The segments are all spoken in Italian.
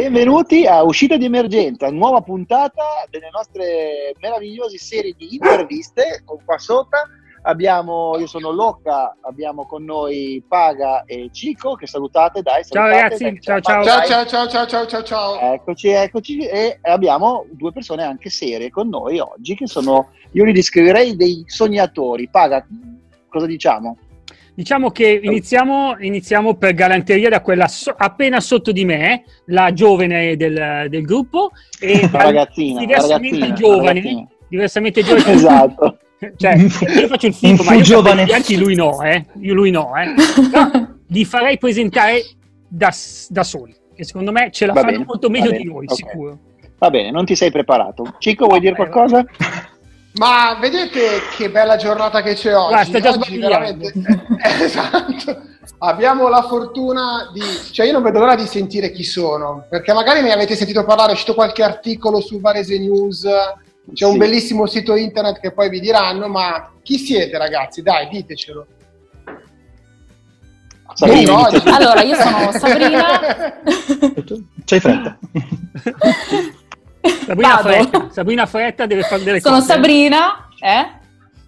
Benvenuti a Uscita di Emergenza, nuova puntata delle nostre meravigliose serie di interviste. Qua sopra abbiamo, io sono Locca, abbiamo con noi Paga e Cico, che salutate, dai. Ciao salutate, ragazzi, dai, ciao ciao. Ciao ciao ciao ciao ciao ciao ciao. Eccoci, eccoci. E abbiamo due persone anche serie con noi oggi, che sono, io li descriverei dei sognatori. Paga, cosa diciamo? Diciamo che iniziamo, iniziamo per galanteria da quella so- appena sotto di me, la giovane del, del gruppo, e La ragazzina, diversamente ragazzina, giovane, ragazzina. diversamente giovane. Esatto. Cioè, io faccio il figo, Un ma io giovane. bianchi, lui no, eh. Io lui no, eh. Però li farei presentare da, da soli, che secondo me ce la Va fanno bene, molto meglio di noi, ok. sicuro. Va bene, non ti sei preparato. Cico, vuoi dire qualcosa? Ma vedete che bella giornata che c'è oggi? Guarda, già Oggi sbagliando. Eh, esatto. Abbiamo la fortuna di... Cioè io non vedo l'ora di sentire chi sono, perché magari ne avete sentito parlare, è uscito qualche articolo su Varese News, c'è un Sì. bellissimo sito internet che poi vi diranno, ma chi siete ragazzi? Dai, ditecelo. Sabrina. Allora, io sono Sabrina. C'hai fretta. Sabrina Vado. Fretta, Sabrina Fretta deve fare delle Sono cose. Sabrina, eh?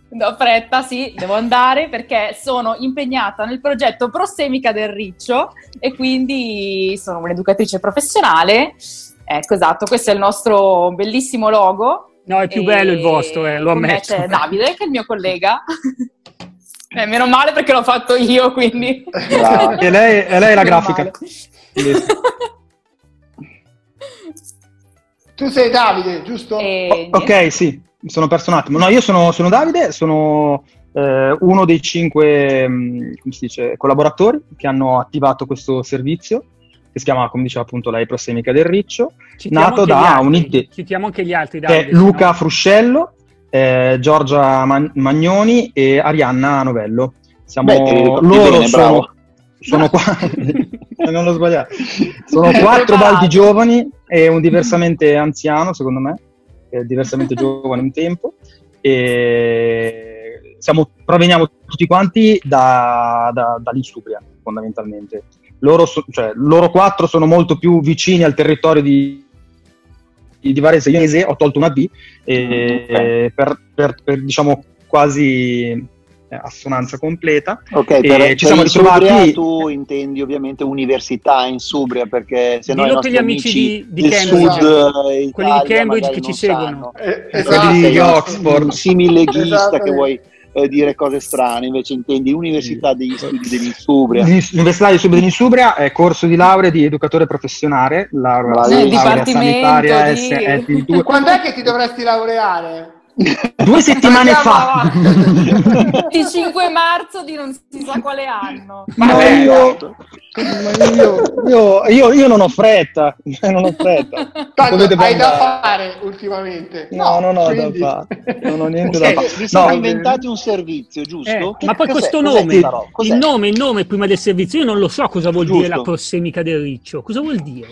Do fretta, sì, devo andare perché sono impegnata nel progetto Prossemica del Riccio e quindi sono un'educatrice professionale. Ecco, esatto, questo è il nostro bellissimo logo. No, è più E bello il vostro, eh, lo ammetto. c'è Davide, che è il mio collega. Eh, meno male perché l'ho fatto io, quindi... Brava. E lei, e lei è la Meno grafica. tu sei Davide, giusto? E Oh, ok, sì, mi sono perso un attimo. No, io sono, sono Davide, sono eh, uno dei cinque si dice, collaboratori che hanno attivato questo servizio, che si chiama, come diceva appunto lei, Prossemica del Riccio, Citiamo nato da un'idea. Citiamo anche gli altri, che Davide, Luca no? Fruscello, eh, Giorgia Man- Magnoni e Arianna Novello. Siamo, Beh, loro bene, sono, bravo. Sono qua, non l'ho sbagliato. Sono quattro Preparato. baldi giovani e un diversamente anziano, secondo me, eh, diversamente giovane in tempo. E siamo, proveniamo tutti quanti da, da, dall'Istubria, fondamentalmente. Loro, so- cioè, loro quattro sono molto più vicini al territorio di, di Varese. Io Varese ho tolto una B e- Ok. per, per- per, diciamo quasi eh, assonanza completa. Ok, E per, ci per siamo ritrovati- tu intendi ovviamente università in Subria perché se no i Dillo per nostri gli amici amici di- di del Cambridge. sud eh, Quelli di Italia Cambridge che ci seguono. Eh, Eh, esatto. sei di un- Oxford. un simil-leghista Esatto. che vuoi eh, dire cose strane, invece intendi Università degli Studi dell'Insubria. L'Università di Subria di Insubria è corso di laurea di educatore professionale, laurea, Bravissimo. laurea sanitaria di- S- ST2. Quando è che ti dovresti laureare? Due settimane fa. Andiamo 25 marzo di non si sa quale anno. Ma io, ma io, io- io- io non ho fretta, non ho fretta. Tanto hai da fare ultimamente. No, non ho quindi- da fare, non ho niente da fare. vi siete No, inventati un servizio, giusto? Eh, Che- ma poi questo nome, il nome, il nome prima del servizio, io non lo so cosa vuol dire Giusto. la prossemica del riccio. Cosa vuol dire?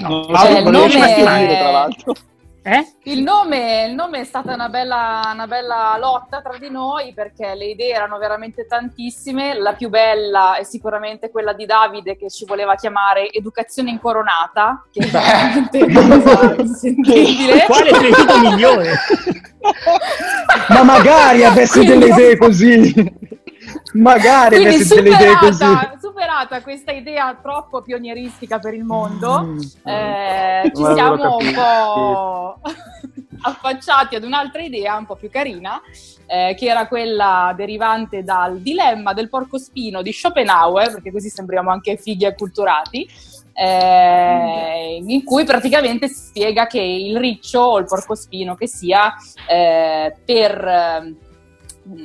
Non lo Ah, so, il nome- sentire, tra l'altro. Eh? Il nome, il nome è stata una bella, una bella lotta tra di noi perché le idee erano veramente tantissime. La più bella è sicuramente quella di Davide che ci voleva chiamare Educazione Incoronata, che è veramente insentibile. Quale titolo migliore? ma magari avessi Quindi- delle idee così. Magari Quindi avessi delle idee così. superata, superata questa idea troppo pionieristica per il mondo, Mm. eh, ci siamo un po' affacciati ad un'altra idea un po' più carina, eh, che era quella derivante dal dilemma del porcospino di Schopenhauer, perché così sembriamo anche fighi acculturati, eh, in cui praticamente si spiega che il riccio o il porcospino che sia eh, per eh,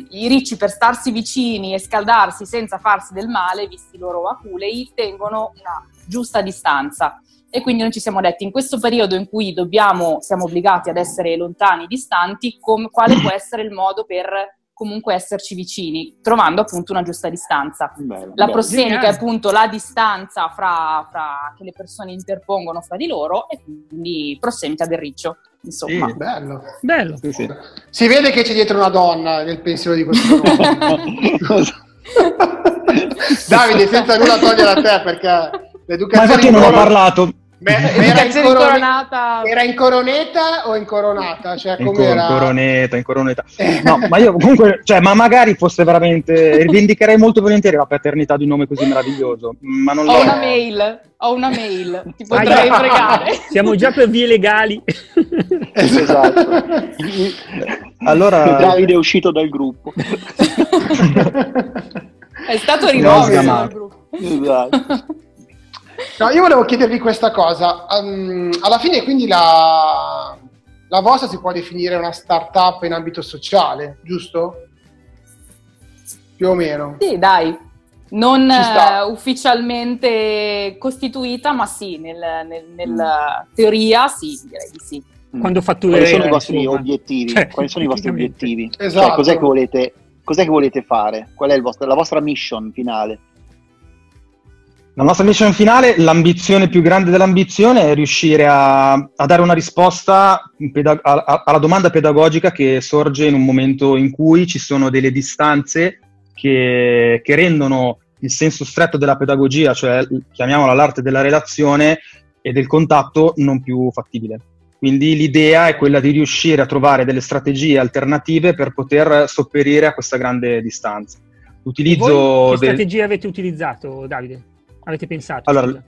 i ricci per starsi vicini e scaldarsi senza farsi del male, visti i loro aculei, tengono una giusta distanza. E quindi noi ci siamo detti, in questo periodo in cui dobbiamo, siamo obbligati ad essere lontani, distanti, com- quale può essere il modo per comunque esserci vicini, trovando appunto una giusta distanza. Bello, La Geniale. è appunto la distanza fra, fra- che le persone interpongono fra di loro e quindi prossemica del riccio, insomma. Sì. Bello. Bello. Sì, sì. Si vede che c'è dietro una donna nel pensiero di questo. Davide, senza nulla togliere a te, perché Ma infatti io non ho coron- era, in L'educazione corone- coronata. era in coroneta o in coronata? Cioè, In, come cor- era? coroneta, in coroneta. No, ma io comunque, cioè, ma magari fosse veramente, rivendicherei molto volentieri la paternità di un nome così meraviglioso, ma non Ho una mail, ho una mail, ti potrei fregare. Siamo già per vie legali. Esatto. Allora, Davide è uscito dal gruppo. È stato rimosso dal gruppo. Esatto. No, io volevo chiedervi questa cosa. Um, alla fine, quindi, la, la vostra si può definire una startup in ambito sociale, giusto? Più o meno. Sì, dai. Non eh, ufficialmente costituita, ma sì, nel, nel- nella teoria sì, direi di sì. Quando Quali fattureremo, sono i vostri insomma. obiettivi? Cioè, Quali sono i vostri obiettivi? Cioè, Esatto. cos'è, che volete, cos'è che volete fare? Qual è il vostro- la vostra mission finale? La nostra mission finale, l'ambizione più grande dell'ambizione è riuscire a, a dare una risposta peda- a- alla domanda pedagogica che sorge in un momento in cui ci sono delle distanze che, che rendono il senso stretto della pedagogia, cioè chiamiamola l'arte della relazione e del contatto, non più fattibile. Quindi l'idea è quella di riuscire a trovare delle strategie alternative per poter sopperire a questa grande distanza. L'utilizzo che del- strategie avete utilizzato, Davide? Avete pensato? Allora?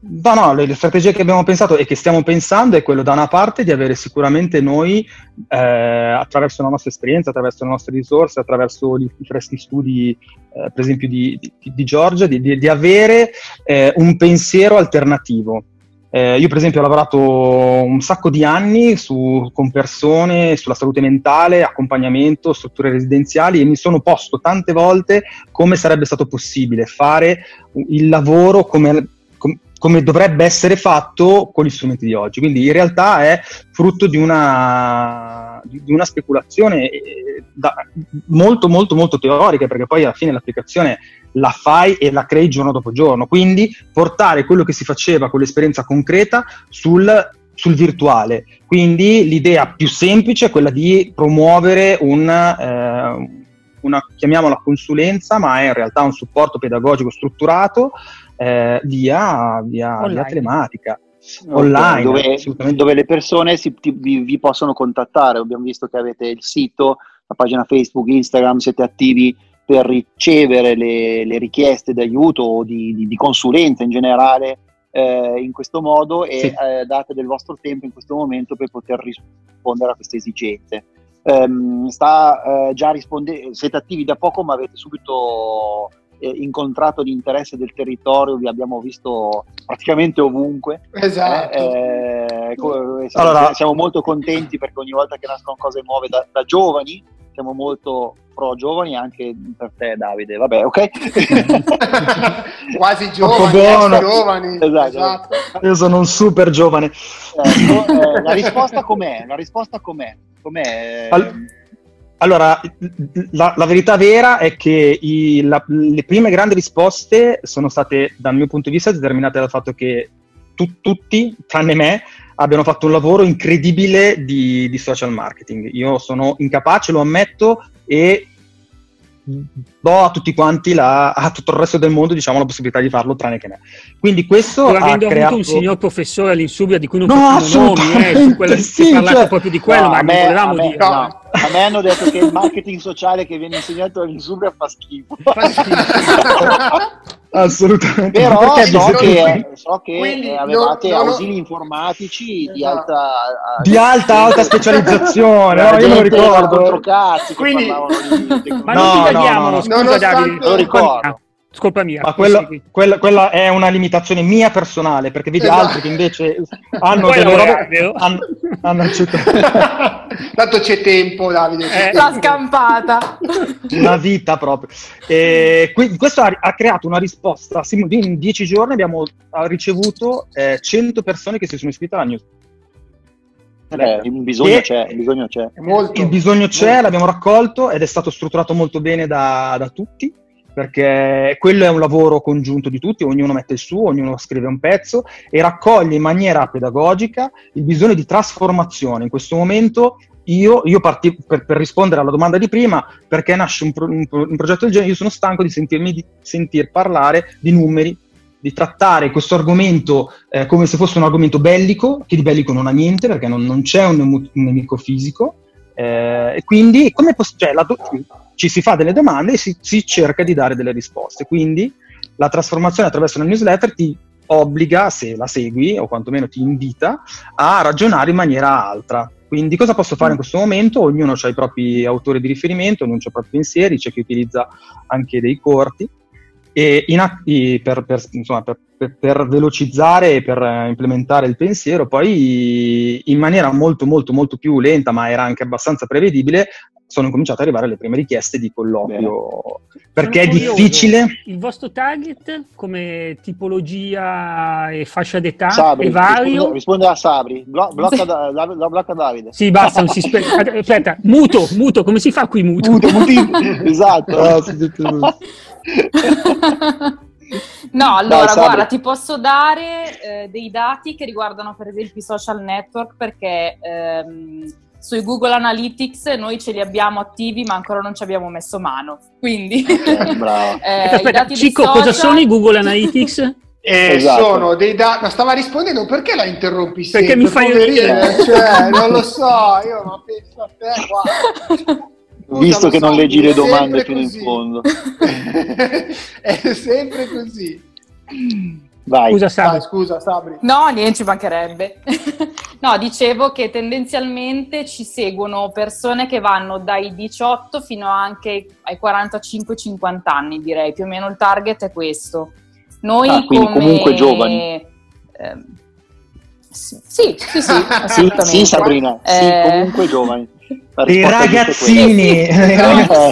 No, no, le, strategie che abbiamo pensato e che stiamo pensando è quello da una parte di avere sicuramente noi, eh, attraverso la nostra esperienza, attraverso le nostre risorse, attraverso i, i freschi studi, eh, per esempio, di, di, di Giorgia, di, di- di avere eh, un pensiero alternativo. Eh, io, per esempio, ho lavorato un sacco di anni su- con persone sulla salute mentale, accompagnamento, strutture residenziali e mi sono posto tante volte come sarebbe stato possibile fare il lavoro come, com- come dovrebbe essere fatto con gli strumenti di oggi. Quindi in realtà è frutto di una, di di una speculazione eh, da- molto molto molto teorica, perché poi alla fine l'applicazione la fai e la crei giorno dopo giorno. Quindi portare quello che si faceva con l'esperienza concreta sul sul virtuale. Quindi l'idea più semplice è quella di promuovere un, eh, una, chiamiamola consulenza, ma è in realtà un supporto pedagogico strutturato eh, via, via, via telematica. Online, dove, dove le persone si- ti- vi, vi possono contattare. Abbiamo visto che avete il sito, la pagina Facebook, Instagram, siete attivi per ricevere le, le richieste d'aiuto o di, di- di consulenza in generale eh, in questo modo e Sì. eh, date del vostro tempo in questo momento per poter rispondere a queste esigenze. Ehm, sta eh, già rispondendo, siete attivi da poco, ma avete subito eh, incontrato l'interesse del territorio, vi abbiamo visto praticamente ovunque. Esatto. Eh, co- siamo, Allora- siamo molto contenti perché ogni volta che nascono cose nuove da, da giovani, siamo molto pro giovani anche per te Davide, vabbè ok? Quasi giovani, giovani. Esatto. Io sono un super giovane. Ecco, eh, la risposta com'è? La risposta com'è? Com'è? Al- Allora, la, la verità vera è che i- la- le prime grandi risposte sono state, dal mio punto di vista, determinate dal fatto che tu- tutti, tranne me, abbiano fatto un lavoro incredibile di, di social marketing. Io sono incapace, lo ammetto, e do a tutti quanti, la- a tutto il resto del mondo, diciamo, la possibilità di farlo, tranne che me. Quindi questo Pur ha avendo creato... avuto un signor professore all'Insubria di cui non No, facciamo nomi, eh, su quello, sì, si è parlato cioè- proprio di quello, No, ma a, non me, volevamo me, dire. No. no, a me hanno detto che il marketing sociale che viene insegnato all'Insubria fa schifo. Fa schifo. Assolutamente. Però Perché so che, so che Quindi eh, avevate non- non- ausili informatici di Esatto. alta, Di alta, alta specializzazione, no? Io me lo gente da ricordo. Quindi- di. Ma No, non no, divaghiamo, no, no. Scusa Nonostante- Davide. Lo ricordo. Colpa mia. Ma quello- quella, quella è un'alimitazione mia personale, perché vedi Esatto. altri che invece hanno delle robe, hanno, hanno accettato Tanto c'è tempo, Davide. c'è Eh. La scampata. una vita proprio. E qui- questo ha, ha creato una risposta. In dieci giorni abbiamo ricevuto eh, 100 persone che si sono iscritte alla news. Eh, il bisogno c'è, il bisogno c'è. Molto. Il bisogno c'è, l'abbiamo raccolto ed è stato strutturato molto bene da, da tutti, perché quello è un lavoro congiunto di tutti, ognuno mette il suo, ognuno scrive un pezzo e raccoglie in maniera pedagogica il bisogno di trasformazione. In questo momento io, io parti, per, per rispondere alla domanda di prima, perché nasce un, pro- un un progetto del genere, io sono stanco di sentirmi di sentir parlare di numeri, di trattare questo argomento eh, come se fosse un argomento bellico, che di bellico non ha niente perché non, non c'è un, un, nemico fisico, eh, e quindi come poss- cioè, la, ci si fa delle domande e si, si, cerca di dare delle risposte. Quindi la trasformazione attraverso una newsletter ti obbliga, se la segui, o quantomeno ti invita, a ragionare in maniera altra. Quindi cosa posso fare in questo momento? Ognuno ha i propri autori di riferimento, ognuno ha i propri pensieri, c'è chi utilizza anche dei corti e in, per, per, insomma, per, per, velocizzare e per implementare il pensiero, poi in maniera molto molto molto più lenta, ma era anche abbastanza prevedibile, sono cominciate ad arrivare le prime richieste di colloquio Bene. perché sono è curioso. difficile. Il vostro target come tipologia e fascia d'età Sabri, è vario? Risponde, a Sabri, Blo- blocca, da, da, blocca, Davide. Sì, basta, non si spe- aspetta, muto, muto, come si fa qui muto? Muto, muti. esatto. No, allora Dai, guarda, ti posso dare eh, dei dati che riguardano per esempio i social network perché ehm, sui Google Analytics noi ce li abbiamo attivi ma ancora non ci abbiamo messo mano. Quindi, eh, eh, aspetta, Cico, social... cosa sono i Google Analytics? Eh, esatto. Sono dei dati, ma stava rispondendo perché la interrompi sempre? Perché mi fai ridere, cioè, non lo so, io ma penso a te, guarda. Visto che so, non leggi le domande fino così. in fondo. è sempre così. Vai. Scusa Sabri. Vai, scusa Sabri. No, niente, ci mancherebbe. no, dicevo che tendenzialmente ci seguono persone che vanno dai 18 fino anche ai 45-50 anni, direi. Più o meno il target è questo. Noi ah, come... comunque giovani. Eh, sì, sì, sì, assolutamente. sì, Sabrina, eh... sì, comunque giovani. I ragazzini, eh,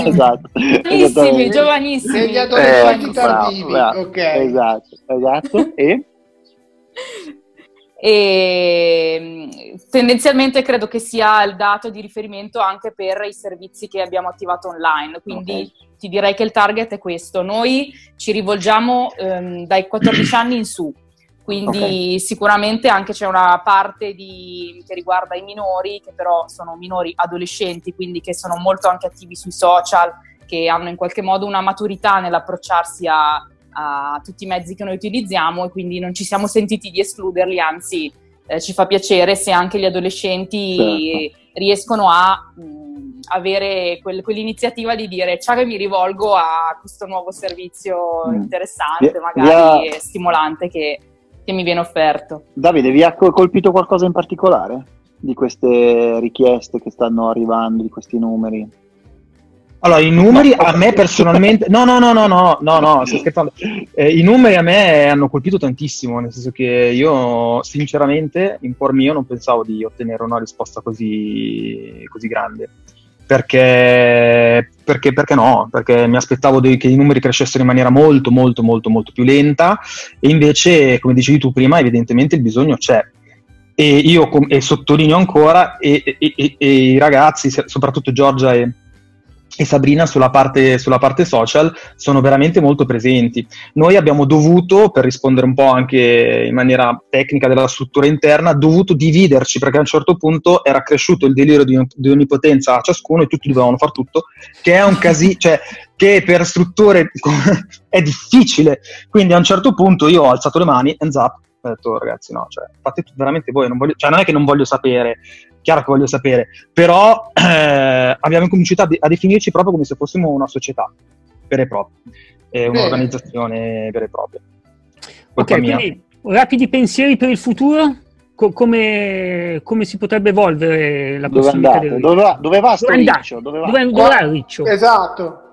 esatto. giovanissimi, giovanissimi. Degli adolescenti eh, tardivi, bravo, ok. Esatto, esatto. E? e tendenzialmente credo che sia il dato di riferimento anche per i servizi che abbiamo attivato online, quindi okay. ti direi che il target è questo. Noi ci rivolgiamo ehm, dai 14 anni in su, quindi okay. sicuramente anche c'è una parte di, che riguarda i minori, che però sono minori adolescenti, quindi che sono molto anche attivi sui social, che hanno in qualche modo una maturità nell'approcciarsi a, a tutti i mezzi che noi utilizziamo e quindi non ci siamo sentiti di escluderli, anzi eh, ci fa piacere se anche gli adolescenti certo. riescono a mh, avere quel, quell'iniziativa di dire ciao che mi rivolgo a questo nuovo servizio mm. interessante, magari via... stimolante che che mi viene offerto. Davide, vi ha colpito qualcosa in particolare di queste richieste che stanno arrivando, di questi numeri? Allora, i numeri a me personalmente, no, no, no, no, no, no, no, sto scherzando. Eh, I numeri a me hanno colpito tantissimo, nel senso che io, sinceramente, in cuor mio non pensavo di ottenere una risposta così, così grande perché, perché, perché no? Perché mi aspettavo dei, che i numeri crescessero in maniera molto, molto, molto, molto più lenta e invece, come dicevi tu prima, evidentemente il bisogno c'è. E io e sottolineo ancora, e, e, e, i ragazzi, soprattutto Giorgia e, e Sabrina sulla parte, sulla parte, social sono veramente molto presenti. Noi abbiamo dovuto, per rispondere un po' anche in maniera tecnica della struttura interna, dovuto dividerci perché a un certo punto era cresciuto il delirio di, di onnipotenza a ciascuno e tutti dovevano fare tutto, che è un casino, cioè che per strutture è difficile. Quindi a un certo punto io ho alzato le mani, hands up, ho detto ragazzi no, cioè, fate veramente voi, non, voglio, cioè, non è che non voglio sapere, chiaro che voglio sapere, però eh, abbiamo cominciato a, de- a, definirci proprio come se fossimo una società vera e propria, eh, un'organizzazione vera e propria. Colpa ok, mia. quindi rapidi pensieri per il futuro? Co- come, come, si potrebbe evolvere la dove possibilità del Dove va, dove va sto Riccio? Dove va? Dove, dove va il Riccio? Esatto.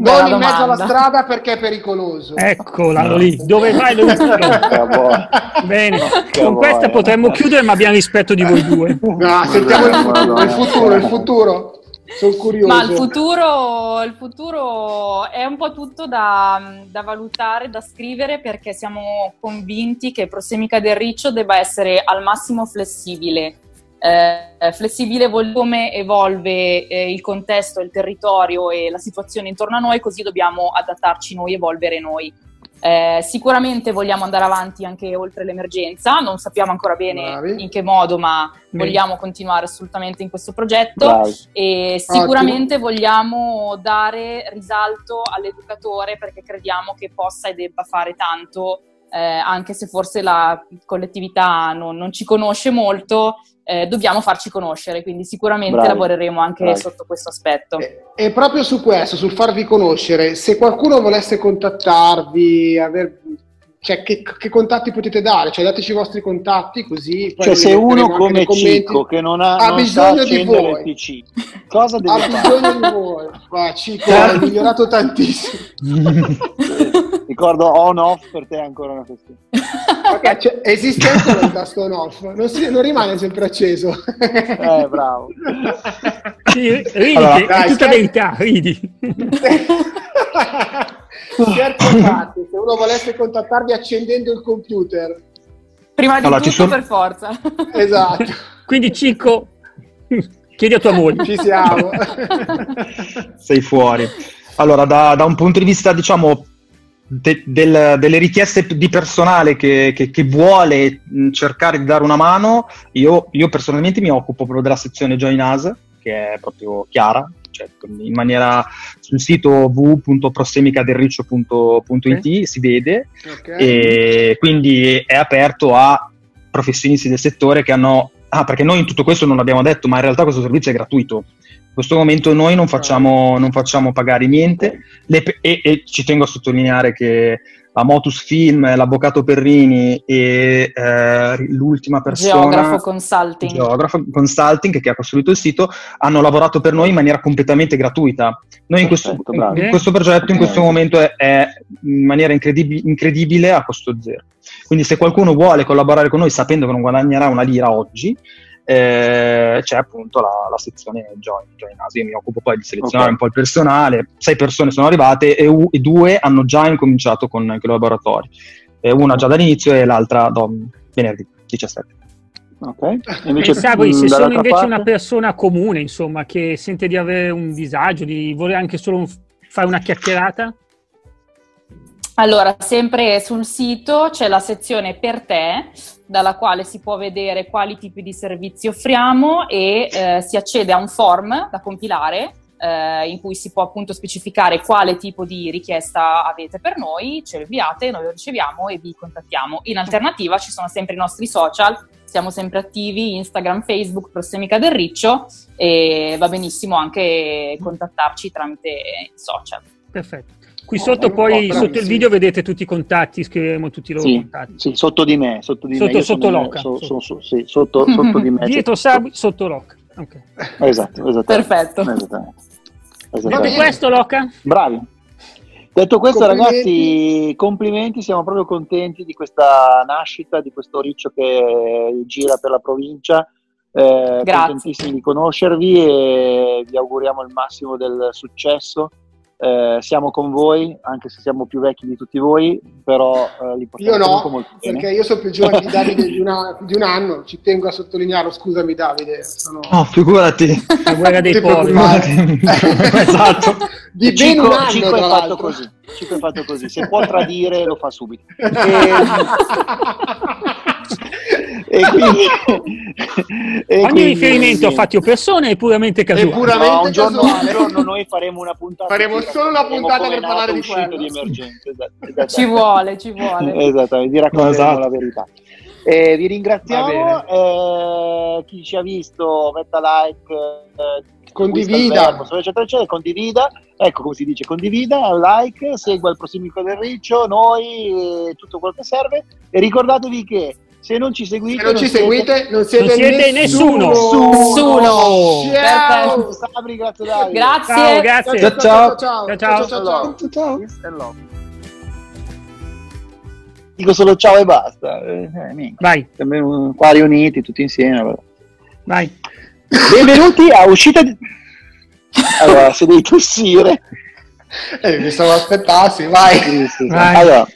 Non in mezzo alla strada perché è pericoloso. Eccola no. lì, dove vai dove Bene, con questa potremmo chiudere, ma abbiamo rispetto di voi due. No, sentiamo il futuro, il futuro, il futuro. Sono curioso. Ma il futuro, il futuro è un po' tutto da, da, valutare, da scrivere, perché siamo convinti che Prosemica del Riccio debba essere al massimo flessibile eh, flessibile vuol come evolve eh, il contesto, il territorio e la situazione intorno a noi, così dobbiamo adattarci noi, evolvere noi. Eh, sicuramente vogliamo andare avanti anche oltre l'emergenza, non sappiamo ancora bene Bravi. in che modo, ma Bene. vogliamo continuare assolutamente in questo progetto Bravi. e sicuramente Ottimo. vogliamo dare risalto all'educatore perché crediamo che possa e debba fare tanto eh, anche se forse la collettività non, non ci conosce molto, eh, dobbiamo farci conoscere, quindi sicuramente Bravi, lavoreremo anche bravi. sotto questo aspetto. E, e proprio su questo, sul farvi conoscere, se qualcuno volesse contattarvi, aver- cioè, che, che contatti potete dare? Cioè, dateci i vostri contatti così. poi Cioè, se uno come. Cico che non, ha, Ha non bisogno di voi. PC, cosa deve Ha fare? bisogno di voi. Va, Cico, hai migliorato tantissimo. Ricordo on-off per te è ancora una questione. Ok, cioè, esiste ancora il tasto on off, non, si- non rimane sempre acceso. Eh, bravo. Sì, ridi, Allora, che è dai, tutta verità, ridi. A parte, se uno volesse contattarvi accendendo il computer. Prima di Allora, ci tutto, sono- per forza. Esatto, Quindi Cico, chiedi a tua moglie. ci siamo. sei fuori. Allora, da, da un punto di vista, diciamo, de- del- delle richieste di personale che, che- che vuole cercare di dare una mano, io, io personalmente mi occupo proprio della sezione Join Us, che è proprio chiara, cioè in maniera sul sito www.prossemicadelriccio.it si vede. Ok. e quindi è aperto a professionisti del settore che hanno ah perché noi in tutto questo non l'abbiamo detto ma in realtà questo servizio è gratuito in questo momento noi non facciamo, non facciamo pagare niente Le e, e ci tengo a sottolineare che la Motus Film, l'avvocato Perrini e eh, l'ultima persona Geografo Consulting. Geographo Consulting che ha costruito il sito hanno lavorato per noi in maniera completamente gratuita. Noi in questo, in questo progetto in questo momento è, è in maniera incredibi- incredibile a costo zero. Quindi se qualcuno vuole collaborare con noi sapendo che non guadagnerà una lira oggi, eh, c'è appunto la, la sezione Join, Join Us. Io mi occupo poi di selezionare Ok. un po' il personale. Sei persone sono arrivate e, u- e due hanno già incominciato con i laboratori. Eh, una già dall'inizio e l'altra dom- venerdì 17. Ok. Invece, Pensavo, se sono invece parte? una persona comune, insomma, che sente di avere un disagio, di voler anche solo un- fare una chiacchierata, Allora, sempre sul sito c'è la sezione per te, dalla quale si può vedere quali tipi di servizi offriamo e eh, si accede a un form da compilare eh, in cui si può appunto specificare quale tipo di richiesta avete per noi, ce lo inviate, noi lo riceviamo e vi contattiamo. In alternativa ci sono sempre i nostri social, siamo sempre attivi, Instagram, Facebook, Prossemica del Riccio e va benissimo anche contattarci tramite social. perfetto. Qui Oh, sotto oh, poi, bravissimo. sotto il video, vedete tutti i contatti, scriveremo tutti i loro Sì, contatti. sì, sotto di me, sotto di Sotto- me. Sotto sono- Loca. so- so- so- sì, sotto, sotto di me. Dietro Sabi, sotto Loca. Ok. Esatto, esattamente. Perfetto. Esattamente. Detto Esattamente. questo, Loca, Bravi. Detto questo, Complimenti. ragazzi, complimenti, siamo proprio contenti di questa nascita, di questo riccio che gira per la provincia. Eh, Grazie. contentissimi di conoscervi e vi auguriamo il massimo del successo. Eh, siamo con voi, anche se siamo più vecchi di tutti voi, però eh, li Io no, molto bene. perché io sono più giovane di Davide di, una- di un anno, ci tengo a sottolinearlo, scusami Davide, sono No, figurati. la guerra dei poveri. esatto. di ben Cico, un anno Cico tra è fatto l'altro. così. Cico è fatto così. Se può tradire, lo fa subito. E, e quindi, e Ogni quindi- riferimento a fatti o persone è puramente casuale. puramente No, un, giorno, giorno noi faremo una puntata. Faremo solo una puntata per è parlare di quello. di emergenza. Esatto, esatto. Ci vuole, ci vuole. Esattamente, vi racconteremo Esatto. la verità. Eh, vi ringraziamo. eh, chi ci ha visto, metta like, eh, Condivida. verbo, eccetera, eccetera, condivida. Ecco come si dice: condivida, like, segua il prossimico del riccio, noi, eh, tutto quello che serve. E ricordatevi che se non ci seguite, Se non ci siete- seguite, non siete, Non siete nessuno. Nessuno. Ciao. Perfetto. Sabri, grazie Davide. Grazie. Ciao, grazie. Ciao, ciao, ciao, Ciao, ciao, ciao. ciao, ciao. Ciao, ciao. Dico solo ciao e basta. Eh, eh. Vai, Siamo qua riuniti tutti insieme. però. vai. Benvenuti a uscita di... Allora, se devi tossire... Eh, mi stavo aspettando, vai. Sì, sì, sì. Vai. Allora,